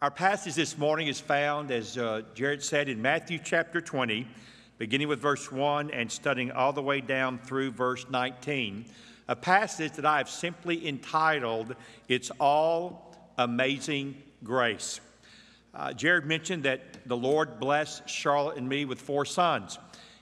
Our passage this morning is found, as uh, Jared said, in Matthew chapter 20, beginning with verse 1 and studying all the way down through verse 19. A passage that I have simply entitled, It's All Amazing Grace. Uh, Jared mentioned that the Lord blessed Charlotte and me with four sons.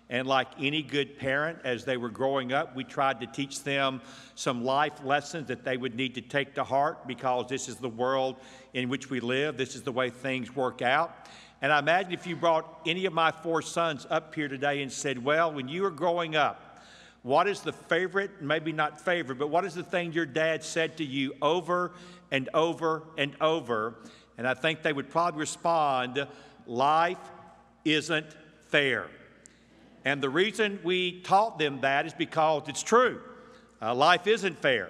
And like any good parent, as they were growing up, we tried to teach them some life lessons that they would need to take to heart because this is the world in which we live. This is the way things work out. And I imagine if you brought any of my four sons up here today and said, Well, when you were growing up, what is the favorite, maybe not favorite, but what is the thing your dad said to you over and over and over? And I think they would probably respond, Life isn't fair. And the reason we taught them that is because it's true. Uh, life isn't fair.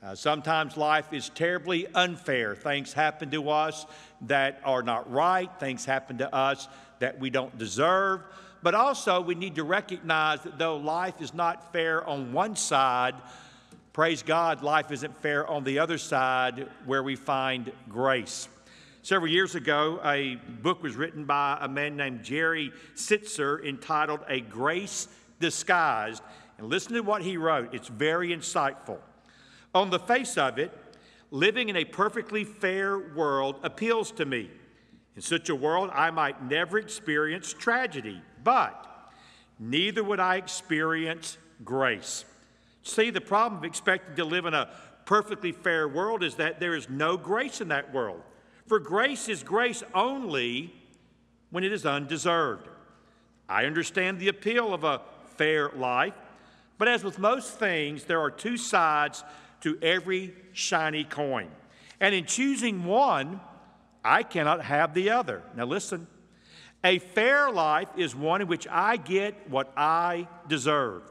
Uh, sometimes life is terribly unfair. Things happen to us that are not right, things happen to us that we don't deserve. But also, we need to recognize that though life is not fair on one side, praise God, life isn't fair on the other side where we find grace. Several years ago, a book was written by a man named Jerry Sittser entitled A Grace Disguised. And listen to what he wrote, it's very insightful. On the face of it, living in a perfectly fair world appeals to me. In such a world, I might never experience tragedy, but neither would I experience grace. See, the problem of expecting to live in a perfectly fair world is that there is no grace in that world. For grace is grace only when it is undeserved. I understand the appeal of a fair life, but as with most things, there are two sides to every shiny coin. And in choosing one, I cannot have the other. Now, listen a fair life is one in which I get what I deserve.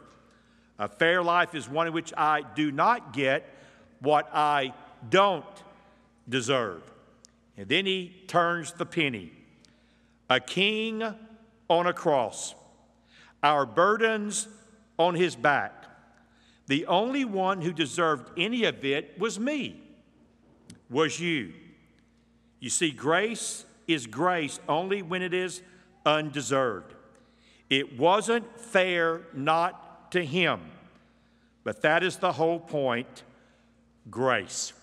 A fair life is one in which I do not get what I don't deserve. And then he turns the penny. A king on a cross, our burdens on his back. The only one who deserved any of it was me, was you. You see, grace is grace only when it is undeserved. It wasn't fair not to him, but that is the whole point grace.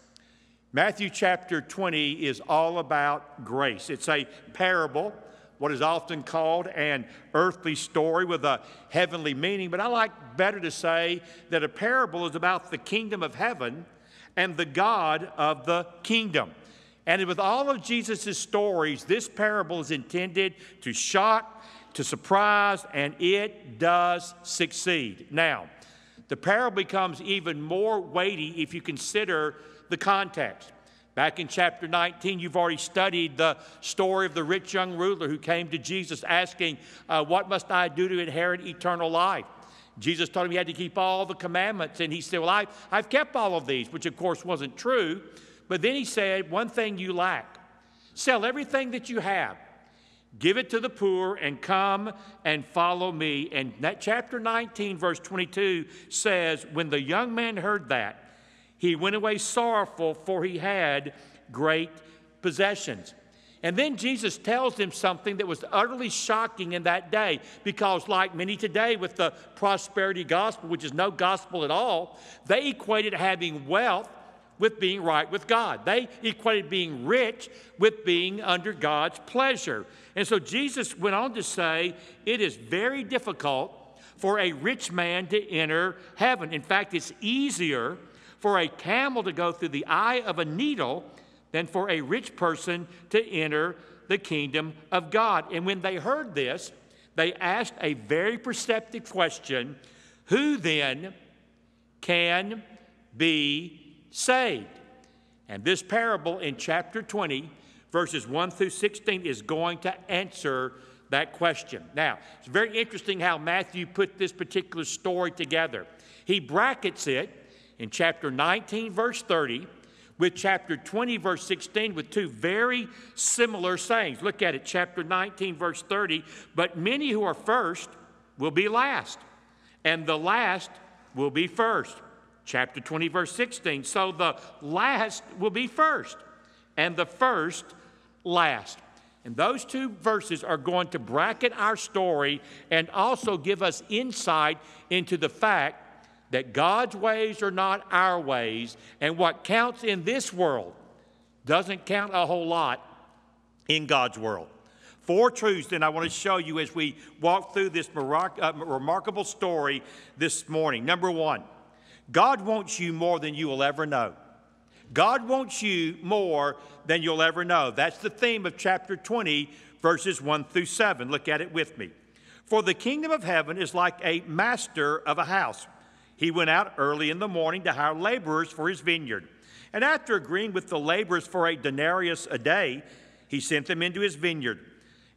Matthew chapter 20 is all about grace. It's a parable, what is often called an earthly story with a heavenly meaning, but I like better to say that a parable is about the kingdom of heaven and the God of the kingdom. And with all of Jesus' stories, this parable is intended to shock, to surprise, and it does succeed. Now, the parable becomes even more weighty if you consider the context. Back in chapter 19, you've already studied the story of the rich young ruler who came to Jesus asking, uh, What must I do to inherit eternal life? Jesus told him he had to keep all the commandments, and he said, Well, I've, I've kept all of these, which of course wasn't true. But then he said, One thing you lack sell everything that you have, give it to the poor, and come and follow me. And that chapter 19, verse 22 says, When the young man heard that, he went away sorrowful, for he had great possessions. And then Jesus tells them something that was utterly shocking in that day because, like many today with the prosperity gospel, which is no gospel at all, they equated having wealth with being right with God. They equated being rich with being under God's pleasure. And so Jesus went on to say, It is very difficult for a rich man to enter heaven. In fact, it's easier for a camel to go through the eye of a needle than for a rich person to enter the kingdom of God. And when they heard this, they asked a very perceptive question Who then can be saved? And this parable in chapter 20, verses 1 through 16, is going to answer that question. Now, it's very interesting how Matthew put this particular story together. He brackets it in chapter 19, verse 30, with chapter 20, verse 16, with two very similar sayings. Look at it, chapter 19, verse 30. But many who are first will be last, and the last will be first. Chapter 20, verse 16. So the last will be first, and the first last. And those two verses are going to bracket our story and also give us insight into the fact that God's ways are not our ways, and what counts in this world doesn't count a whole lot in God's world. Four truths then I want to show you as we walk through this uh, remarkable story this morning. Number one, God wants you more than you will ever know. God wants you more than you'll ever know. That's the theme of chapter 20, verses 1 through 7. Look at it with me. For the kingdom of heaven is like a master of a house. He went out early in the morning to hire laborers for his vineyard. And after agreeing with the laborers for a denarius a day, he sent them into his vineyard.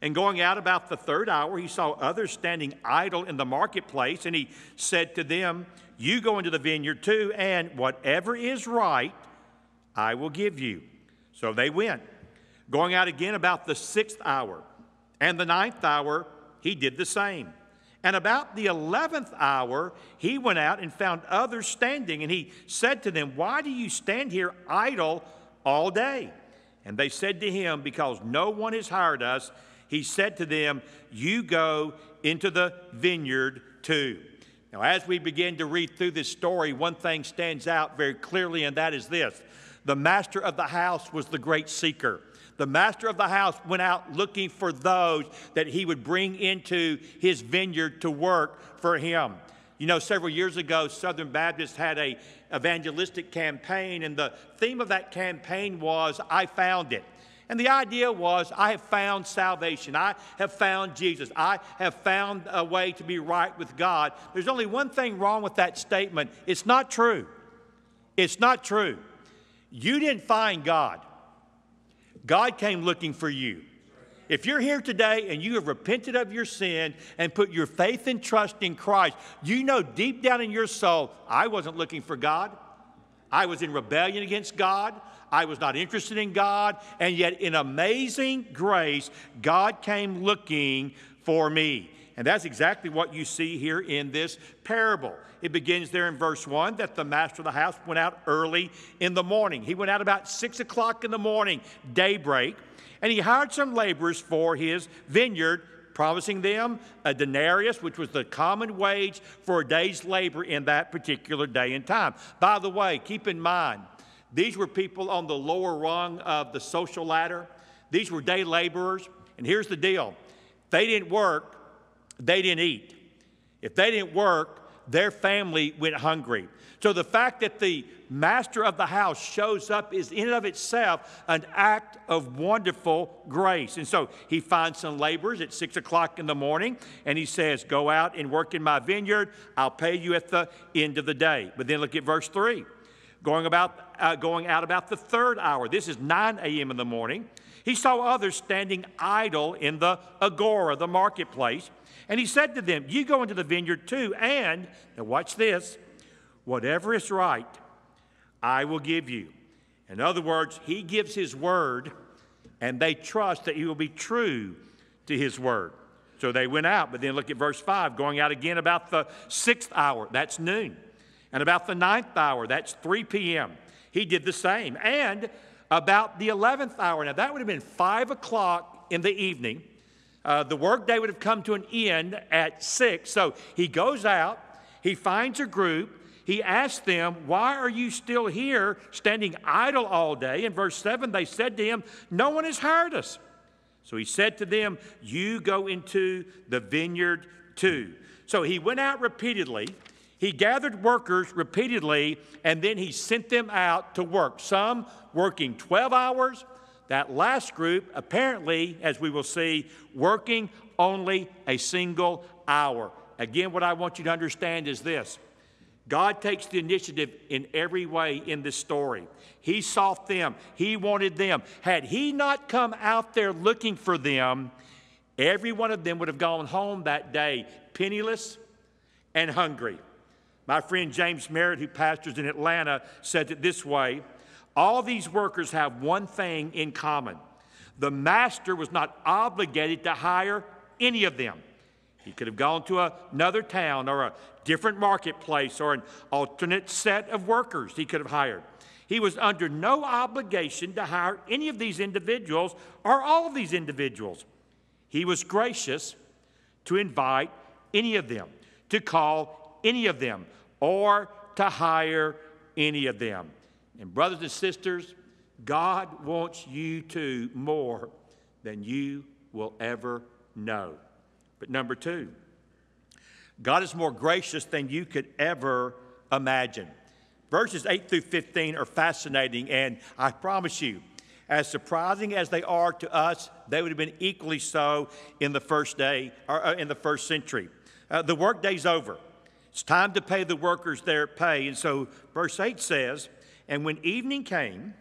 And going out about the third hour, he saw others standing idle in the marketplace, and he said to them, You go into the vineyard too, and whatever is right, I will give you. So they went. Going out again about the sixth hour, and the ninth hour, he did the same. And about the eleventh hour, he went out and found others standing, and he said to them, Why do you stand here idle all day? And they said to him, Because no one has hired us he said to them, You go into the vineyard too. Now, as we begin to read through this story, one thing stands out very clearly, and that is this the master of the house was the great seeker. The master of the house went out looking for those that he would bring into his vineyard to work for him. You know, several years ago, Southern Baptist had a evangelistic campaign, and the theme of that campaign was I found it. And the idea was, I have found salvation. I have found Jesus. I have found a way to be right with God. There's only one thing wrong with that statement it's not true. It's not true. You didn't find God, God came looking for you. If you're here today and you have repented of your sin and put your faith and trust in Christ, you know deep down in your soul, I wasn't looking for God. I was in rebellion against God. I was not interested in God. And yet, in amazing grace, God came looking for me. And that's exactly what you see here in this parable. It begins there in verse 1 that the master of the house went out early in the morning. He went out about 6 o'clock in the morning, daybreak, and he hired some laborers for his vineyard promising them a denarius, which was the common wage for a day's labor in that particular day and time. By the way, keep in mind, these were people on the lower rung of the social ladder. These were day laborers. And here's the deal they didn't work, they didn't eat. If they didn't work, their family went hungry. So the fact that the master of the house shows up is in and of itself an act of wonderful grace. And so he finds some laborers at six o'clock in the morning and he says, Go out and work in my vineyard. I'll pay you at the end of the day. But then look at verse three. Going, about, uh, going out about the third hour. This is 9 a.m. in the morning. He saw others standing idle in the agora, the marketplace. And he said to them, You go into the vineyard too, and, now watch this, whatever is right, I will give you. In other words, he gives his word, and they trust that he will be true to his word. So they went out, but then look at verse 5, going out again about the sixth hour, that's noon. And about the ninth hour, that's 3 p.m., he did the same. And about the 11th hour, now that would have been 5 o'clock in the evening. Uh, the workday would have come to an end at 6. So he goes out, he finds a group, he asks them, Why are you still here standing idle all day? In verse 7, they said to him, No one has hired us. So he said to them, You go into the vineyard too. So he went out repeatedly. He gathered workers repeatedly, and then he sent them out to work. Some working 12 hours, that last group, apparently, as we will see, working only a single hour. Again, what I want you to understand is this God takes the initiative in every way in this story. He sought them, He wanted them. Had He not come out there looking for them, every one of them would have gone home that day penniless and hungry. My friend James Merritt, who pastors in Atlanta, said it this way All these workers have one thing in common the master was not obligated to hire any of them. He could have gone to another town or a different marketplace or an alternate set of workers he could have hired. he was under no obligation to hire any of these individuals or all of these individuals. He was gracious to invite any of them, to call any of them, or to hire any of them. And, brothers and sisters, God wants you to more than you will ever know. But number two, God is more gracious than you could ever imagine. Verses 8 through 15 are fascinating, and I promise you, as surprising as they are to us, they would have been equally so in the first day or uh, in the first century. Uh, the workday's over. It's time to pay the workers their pay. And so, verse 8 says, And when evening came,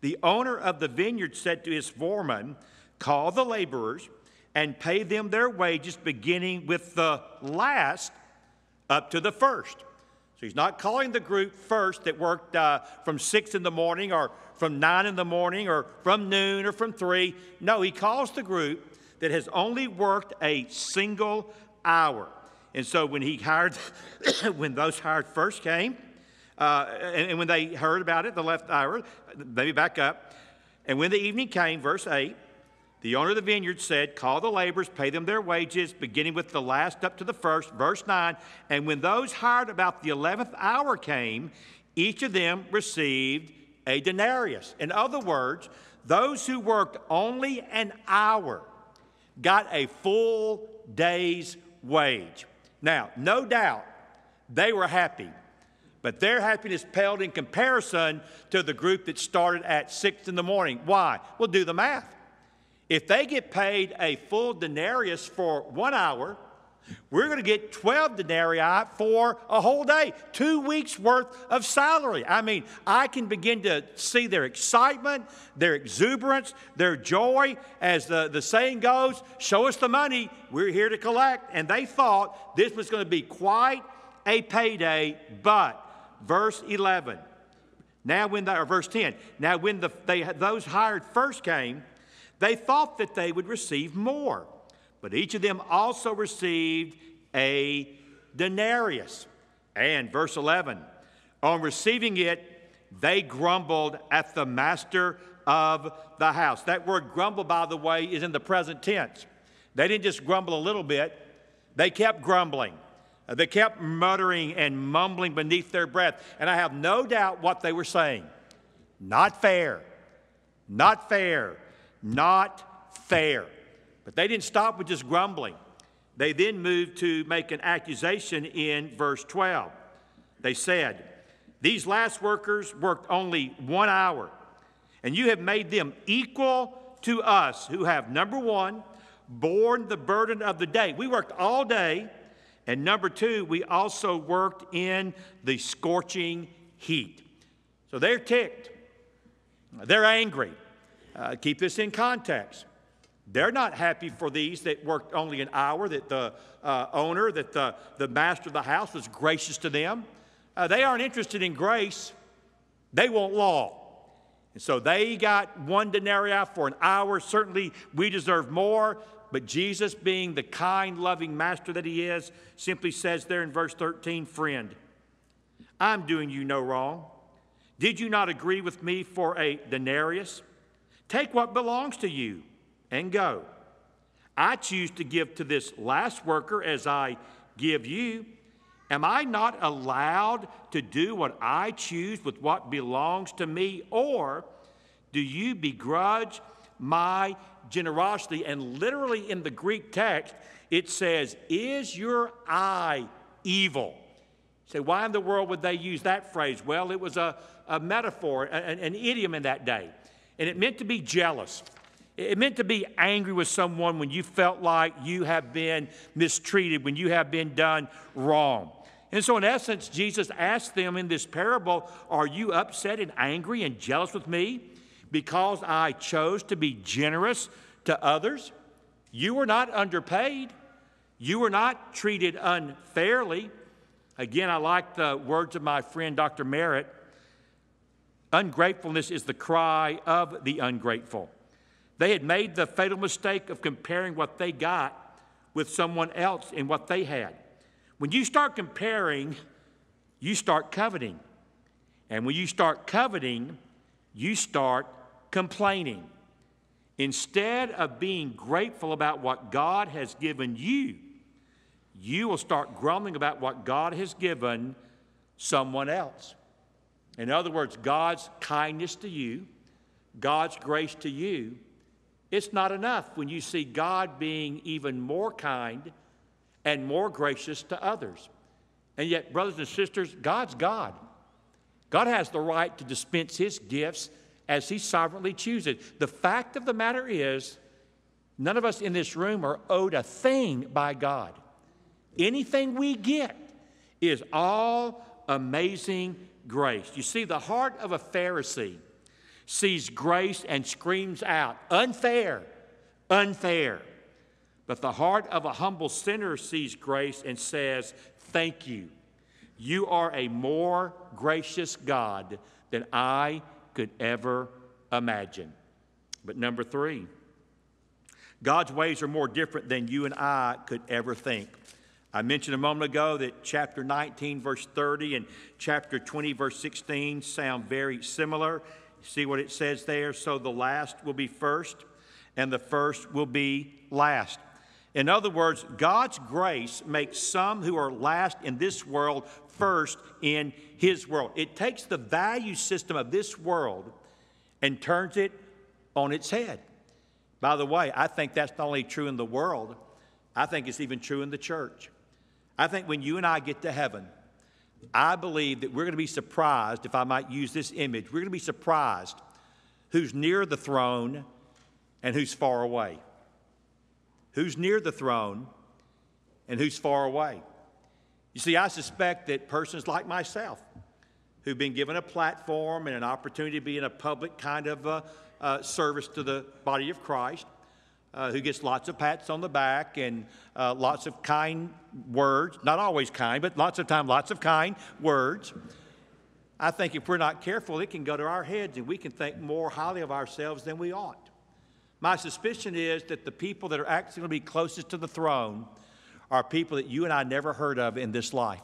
the owner of the vineyard said to his foreman, Call the laborers and pay them their wages, beginning with the last up to the first. So he's not calling the group first that worked uh, from six in the morning or from nine in the morning or from noon or from three. No, he calls the group that has only worked a single hour. And so when he hired, when those hired first came, uh, and, and when they heard about it, the left hour, maybe back up, and when the evening came, verse 8, the owner of the vineyard said, Call the laborers, pay them their wages, beginning with the last up to the first. Verse 9, and when those hired about the 11th hour came, each of them received a denarius. In other words, those who worked only an hour got a full day's wage. Now, no doubt they were happy, but their happiness paled in comparison to the group that started at 6 in the morning. Why? Well, do the math. If they get paid a full denarius for one hour, we're going to get 12 denarii for a whole day, two weeks worth of salary. I mean, I can begin to see their excitement, their exuberance, their joy. As the, the saying goes, show us the money, we're here to collect. And they thought this was going to be quite a payday, but verse 11. Now, when the, or verse 10, now when the, they, those hired first came, they thought that they would receive more, but each of them also received a denarius. And verse 11, on receiving it, they grumbled at the master of the house. That word grumble, by the way, is in the present tense. They didn't just grumble a little bit, they kept grumbling. Uh, they kept muttering and mumbling beneath their breath. And I have no doubt what they were saying. Not fair. Not fair not fair. But they didn't stop with just grumbling. They then moved to make an accusation in verse 12. They said, These last workers worked only one hour, and you have made them equal to us who have, number one, borne the burden of the day. We worked all day. And number two, we also worked in the scorching heat. So they're ticked. They're angry. Uh, keep this in context. They're not happy for these that worked only an hour, that the uh, owner, that the, the master of the house was gracious to them. Uh, they aren't interested in grace, they want law. And so they got one denarii for an hour. Certainly we deserve more, but Jesus, being the kind, loving master that he is, simply says there in verse 13, Friend, I'm doing you no wrong. Did you not agree with me for a denarius? Take what belongs to you and go. I choose to give to this last worker as I give you. Am I not allowed to do what I choose with what belongs to me? Or do you begrudge my generosity? And literally in the Greek text, it says, Is your eye evil? Say, why in the world would they use that phrase? Well, it was a, a metaphor, an, an idiom in that day. And it meant to be jealous. It meant to be angry with someone when you felt like you have been mistreated, when you have been done wrong. And so, in essence, Jesus asked them in this parable Are you upset and angry and jealous with me because I chose to be generous to others? You were not underpaid, you were not treated unfairly. Again, I like the words of my friend Dr. Merritt. Ungratefulness is the cry of the ungrateful. They had made the fatal mistake of comparing what they got with someone else and what they had. When you start comparing, you start coveting. And when you start coveting, you start complaining. Instead of being grateful about what God has given you, you will start grumbling about what God has given someone else. In other words, God's kindness to you, God's grace to you, it's not enough when you see God being even more kind and more gracious to others. And yet, brothers and sisters, God's God. God has the right to dispense His gifts as He sovereignly chooses. The fact of the matter is, none of us in this room are owed a thing by God. Anything we get is all amazing grace. You see, the heart of a Pharisee sees grace and screams out, unfair, unfair. But the heart of a humble sinner sees grace and says, Thank you. You are a more gracious God than I could ever imagine. But number three, God's ways are more different than you and I could ever think. I mentioned a moment ago that chapter 19, verse 30, and chapter 20, verse 16 sound very similar. See what it says there? So the last will be first, and the first will be last. In other words, God's grace makes some who are last in this world first in His world. It takes the value system of this world and turns it on its head. By the way, I think that's not only true in the world, I think it's even true in the church. I think when you and I get to heaven, I believe that we're going to be surprised, if I might use this image, we're going to be surprised who's near the throne and who's far away who's near the throne and who's far away. You see, I suspect that persons like myself, who've been given a platform and an opportunity to be in a public kind of uh, uh, service to the body of Christ, uh, who gets lots of pats on the back and uh, lots of kind words, not always kind, but lots of time, lots of kind words. I think if we're not careful, it can go to our heads and we can think more highly of ourselves than we ought. My suspicion is that the people that are actually going to be closest to the throne are people that you and I never heard of in this life.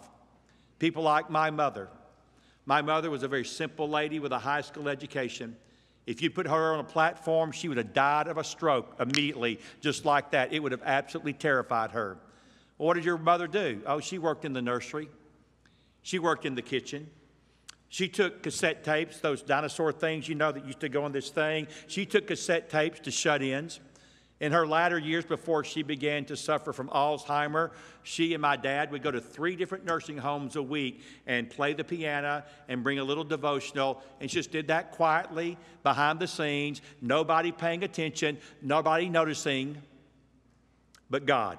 People like my mother. My mother was a very simple lady with a high school education. If you put her on a platform, she would have died of a stroke immediately, just like that. It would have absolutely terrified her. Well, what did your mother do? Oh, she worked in the nursery, she worked in the kitchen. She took cassette tapes, those dinosaur things you know that used to go on this thing. She took cassette tapes to shut ins. In her latter years, before she began to suffer from Alzheimer, she and my dad would go to three different nursing homes a week and play the piano and bring a little devotional. And she just did that quietly behind the scenes, nobody paying attention, nobody noticing, but God.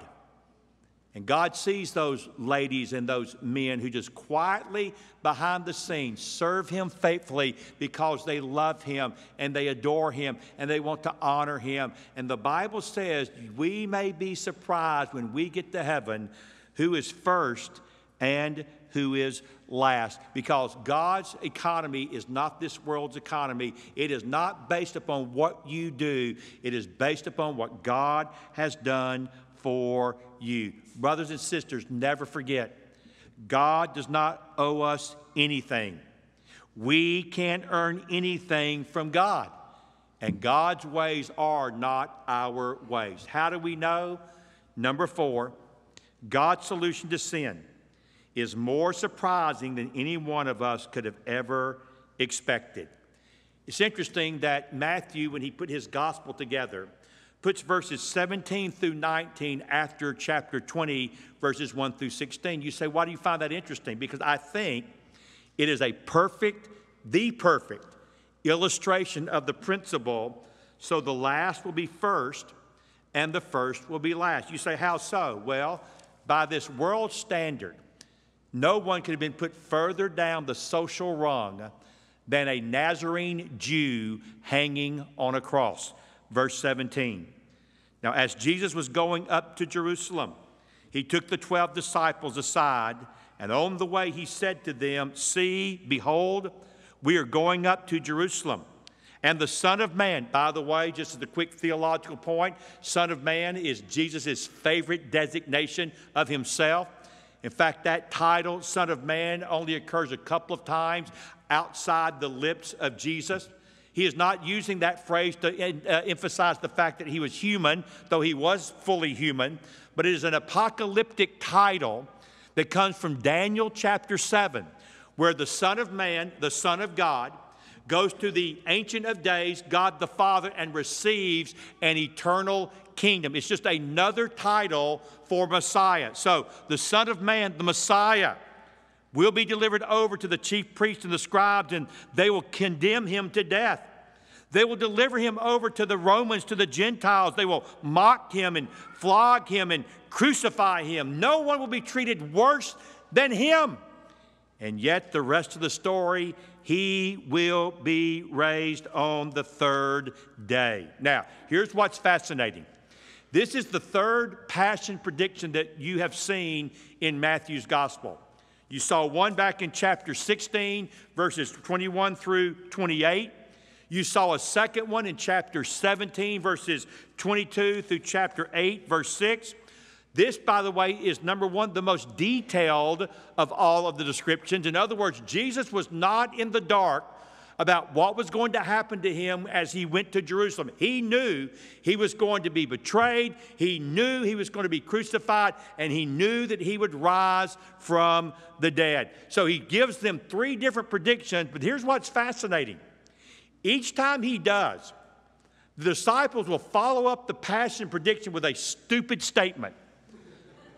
And God sees those ladies and those men who just quietly behind the scenes serve Him faithfully because they love Him and they adore Him and they want to honor Him. And the Bible says we may be surprised when we get to heaven who is first and who is last. Because God's economy is not this world's economy. It is not based upon what you do, it is based upon what God has done for you. Brothers and sisters, never forget God does not owe us anything. We can't earn anything from God. And God's ways are not our ways. How do we know? Number four, God's solution to sin is more surprising than any one of us could have ever expected. It's interesting that Matthew, when he put his gospel together, puts verses 17 through 19 after chapter 20, verses 1 through 16. You say, why do you find that interesting? Because I think it is a perfect, the perfect illustration of the principle. So the last will be first, and the first will be last. You say, how so? Well, by this world standard, no one could have been put further down the social rung than a Nazarene Jew hanging on a cross. Verse 17. Now, as Jesus was going up to Jerusalem, he took the 12 disciples aside, and on the way he said to them, See, behold, we are going up to Jerusalem. And the Son of Man, by the way, just as a quick theological point, Son of Man is Jesus' favorite designation of himself. In fact, that title, Son of Man, only occurs a couple of times. outside the lips of Jesus. He is not using that phrase to uh, emphasize the fact that he was human, though he was fully human, but it is an apocalyptic title that comes from Daniel chapter 7, where the Son of Man, the Son of God, goes to the Ancient of Days, God the Father, and receives an eternal kingdom. It's just another title for Messiah. So, the Son of Man, the Messiah, will be delivered over to the chief priests and the scribes, and they will condemn him to death. They will deliver him over to the Romans, to the Gentiles. They will mock him and flog him and crucify him. No one will be treated worse than him. And yet, the rest of the story, he will be raised on the third day. Now, here's what's fascinating. This is the third passion prediction that you have seen in Matthew's gospel. You saw one back in chapter 16, verses 21 through 28. You saw a second one in chapter 17, verses 22 through chapter 8, verse 6. This, by the way, is number one, the most detailed of all of the descriptions. In other words, Jesus was not in the dark about what was going to happen to him as he went to Jerusalem. He knew he was going to be betrayed, he knew he was going to be crucified, and he knew that he would rise from the dead. So he gives them three different predictions, but here's what's fascinating. Each time he does, the disciples will follow up the passion prediction with a stupid statement.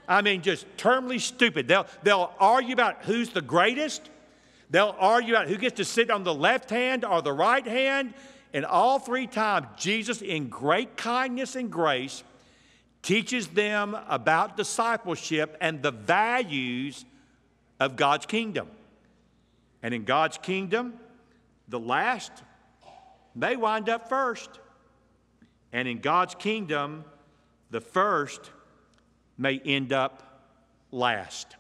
I mean, just terminally stupid. They'll, they'll argue about who's the greatest. They'll argue about who gets to sit on the left hand or the right hand. And all three times, Jesus, in great kindness and grace, teaches them about discipleship and the values of God's kingdom. And in God's kingdom, the last may wind up first. And in God's kingdom, the first may end up last.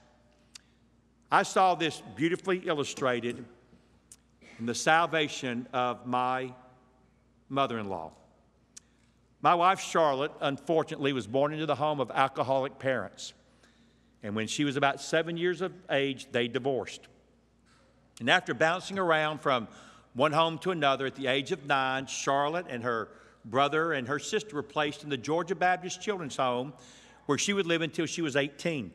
I saw this beautifully illustrated in the salvation of my mother in law. My wife, Charlotte, unfortunately, was born into the home of alcoholic parents. And when she was about seven years of age, they divorced. And after bouncing around from one home to another at the age of nine, Charlotte and her brother and her sister were placed in the Georgia Baptist Children's Home where she would live until she was 18.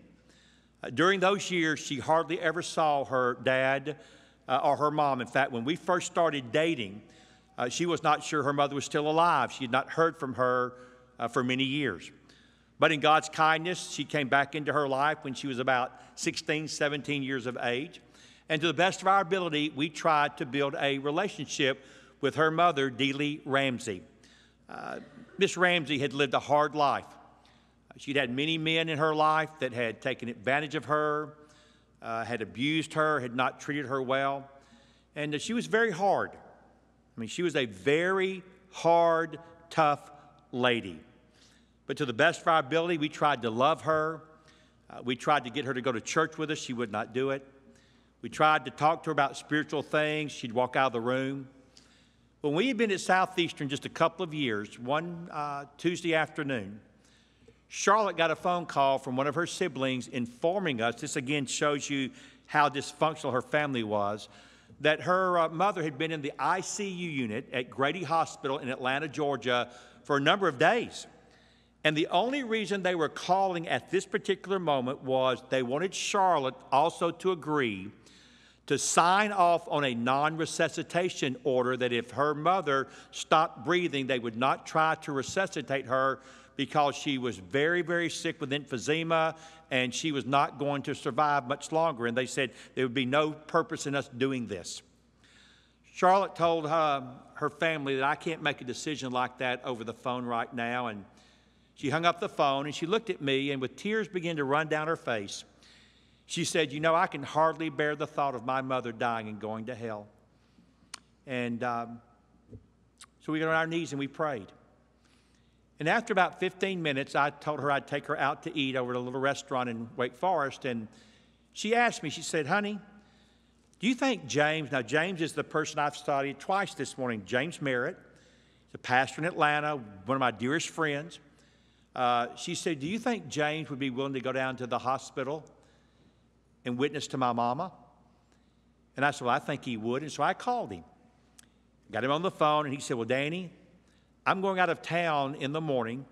During those years, she hardly ever saw her dad uh, or her mom. In fact, when we first started dating, uh, she was not sure her mother was still alive. She had not heard from her uh, for many years. But in God's kindness, she came back into her life when she was about 16, 17 years of age. And to the best of our ability, we tried to build a relationship with her mother, Dealey Ramsey. Uh, Miss Ramsey had lived a hard life. She'd had many men in her life that had taken advantage of her, uh, had abused her, had not treated her well. And uh, she was very hard. I mean, she was a very hard, tough lady. But to the best of our ability, we tried to love her. Uh, we tried to get her to go to church with us. She would not do it. We tried to talk to her about spiritual things. She'd walk out of the room. When we had been at Southeastern just a couple of years, one uh, Tuesday afternoon, Charlotte got a phone call from one of her siblings informing us this again shows you how dysfunctional her family was that her uh, mother had been in the ICU unit at Grady Hospital in Atlanta, Georgia for a number of days. And the only reason they were calling at this particular moment was they wanted Charlotte also to agree to sign off on a non resuscitation order that if her mother stopped breathing, they would not try to resuscitate her because she was very, very sick with emphysema and she was not going to survive much longer. And they said there would be no purpose in us doing this. Charlotte told her, her family that I can't make a decision like that over the phone right now. And she hung up the phone and she looked at me, and with tears began to run down her face, she said, You know, I can hardly bear the thought of my mother dying and going to hell. And um, so we got on our knees and we prayed. And after about 15 minutes, I told her I'd take her out to eat over at a little restaurant in Wake Forest. And she asked me, she said, Honey, do you think James, now James is the person I've studied twice this morning, James Merritt, a pastor in Atlanta, one of my dearest friends. Uh, she said, Do you think James would be willing to go down to the hospital and witness to my mama? And I said, Well, I think he would. And so I called him, got him on the phone, and he said, Well, Danny, I'm going out of town in the morning,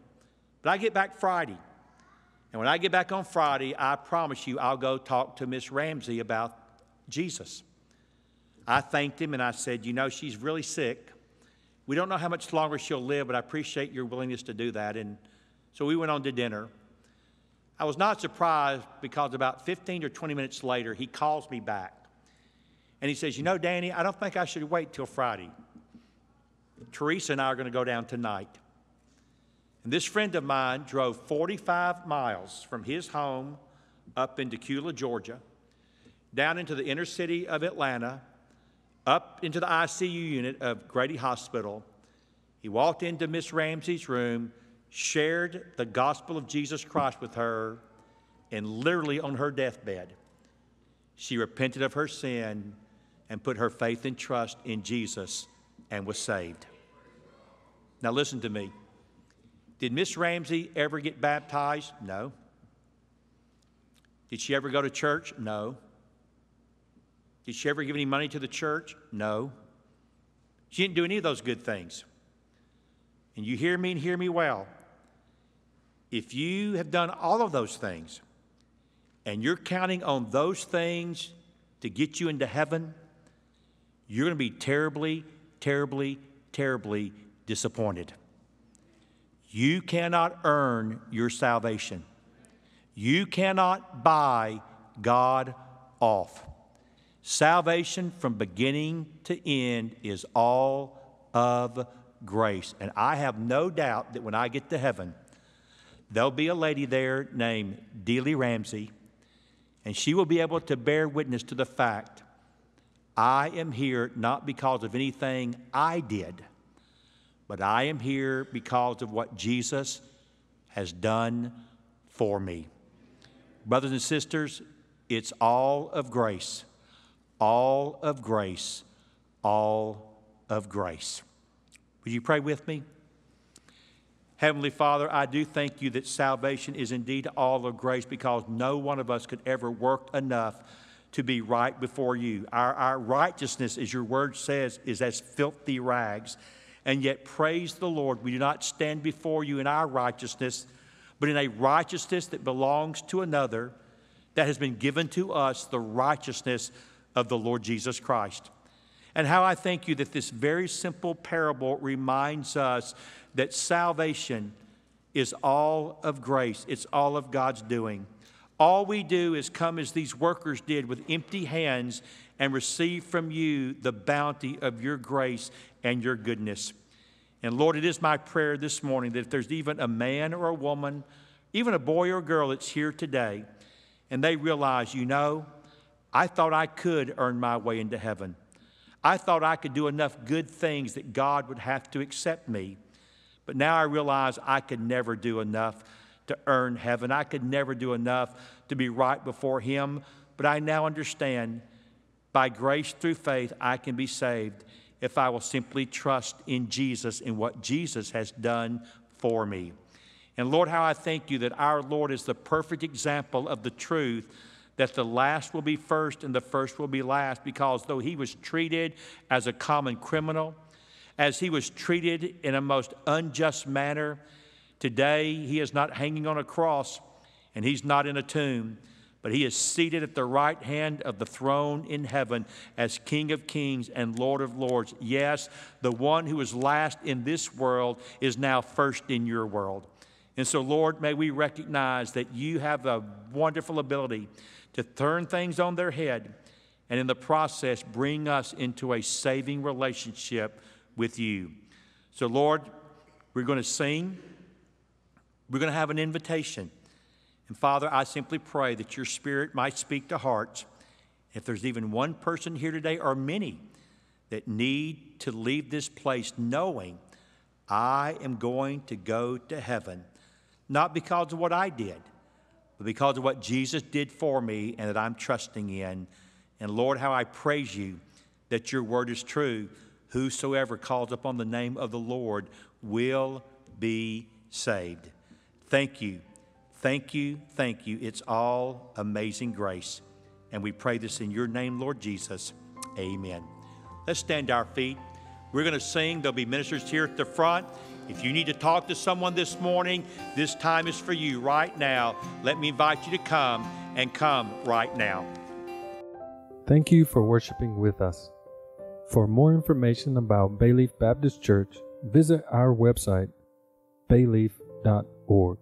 but I get back Friday. And when I get back on Friday, I promise you I'll go talk to Miss Ramsey about Jesus. I thanked him and I said, You know, she's really sick. We don't know how much longer she'll live, but I appreciate your willingness to do that. And so we went on to dinner. I was not surprised because about 15 or 20 minutes later, he calls me back. And he says, You know, Danny, I don't think I should wait till Friday. Teresa and I are going to go down tonight. And this friend of mine drove 45 miles from his home up into Cula, Georgia, down into the inner city of Atlanta, up into the ICU unit of Grady Hospital. He walked into Miss Ramsey's room, shared the gospel of Jesus Christ with her, and literally on her deathbed, she repented of her sin and put her faith and trust in Jesus and was saved. Now, listen to me. Did Miss Ramsey ever get baptized? No. Did she ever go to church? No. Did she ever give any money to the church? No. She didn't do any of those good things. And you hear me and hear me well. If you have done all of those things and you're counting on those things to get you into heaven, you're going to be terribly, terribly, terribly disappointed. You cannot earn your salvation. You cannot buy God off. Salvation from beginning to end is all of grace. And I have no doubt that when I get to heaven, there'll be a lady there named Dealey Ramsey, and she will be able to bear witness to the fact I am here not because of anything I did but I am here because of what Jesus has done for me. Brothers and sisters, it's all of grace, all of grace, all of grace. Would you pray with me? Heavenly Father, I do thank you that salvation is indeed all of grace because no one of us could ever work enough to be right before you. Our, our righteousness, as your word says, is as filthy rags. And yet, praise the Lord, we do not stand before you in our righteousness, but in a righteousness that belongs to another that has been given to us, the righteousness of the Lord Jesus Christ. And how I thank you that this very simple parable reminds us that salvation is all of grace, it's all of God's doing. All we do is come as these workers did with empty hands and receive from you the bounty of your grace and your goodness. And Lord, it is my prayer this morning that if there's even a man or a woman, even a boy or a girl that's here today, and they realize, you know, I thought I could earn my way into heaven. I thought I could do enough good things that God would have to accept me. But now I realize I could never do enough to earn heaven. I could never do enough to be right before Him. But I now understand by grace through faith, I can be saved if I will simply trust in Jesus and what Jesus has done for me. And Lord, how I thank you that our Lord is the perfect example of the truth that the last will be first and the first will be last, because though he was treated as a common criminal, as he was treated in a most unjust manner, today he is not hanging on a cross and he's not in a tomb but he is seated at the right hand of the throne in heaven as King of kings and Lord of lords. Yes, the one who is last in this world is now first in your world. And so, Lord, may we recognize that you have a wonderful ability to turn things on their head and in the process bring us into a saving relationship with you. So, Lord, we're going to sing, we're going to have an invitation. And Father, I simply pray that your Spirit might speak to hearts. If there's even one person here today or many that need to leave this place knowing I am going to go to heaven, not because of what I did, but because of what Jesus did for me and that I'm trusting in. And Lord, how I praise you that your word is true. Whosoever calls upon the name of the Lord will be saved. Thank you Thank you, thank you. It's all amazing grace. And we pray this in your name, Lord Jesus. Amen. Let's stand to our feet. We're going to sing. There'll be ministers here at the front. If you need to talk to someone this morning, this time is for you right now. Let me invite you to come and come right now. Thank you for worshiping with us. For more information about Bayleaf Baptist Church, visit our website, bayleaf.org.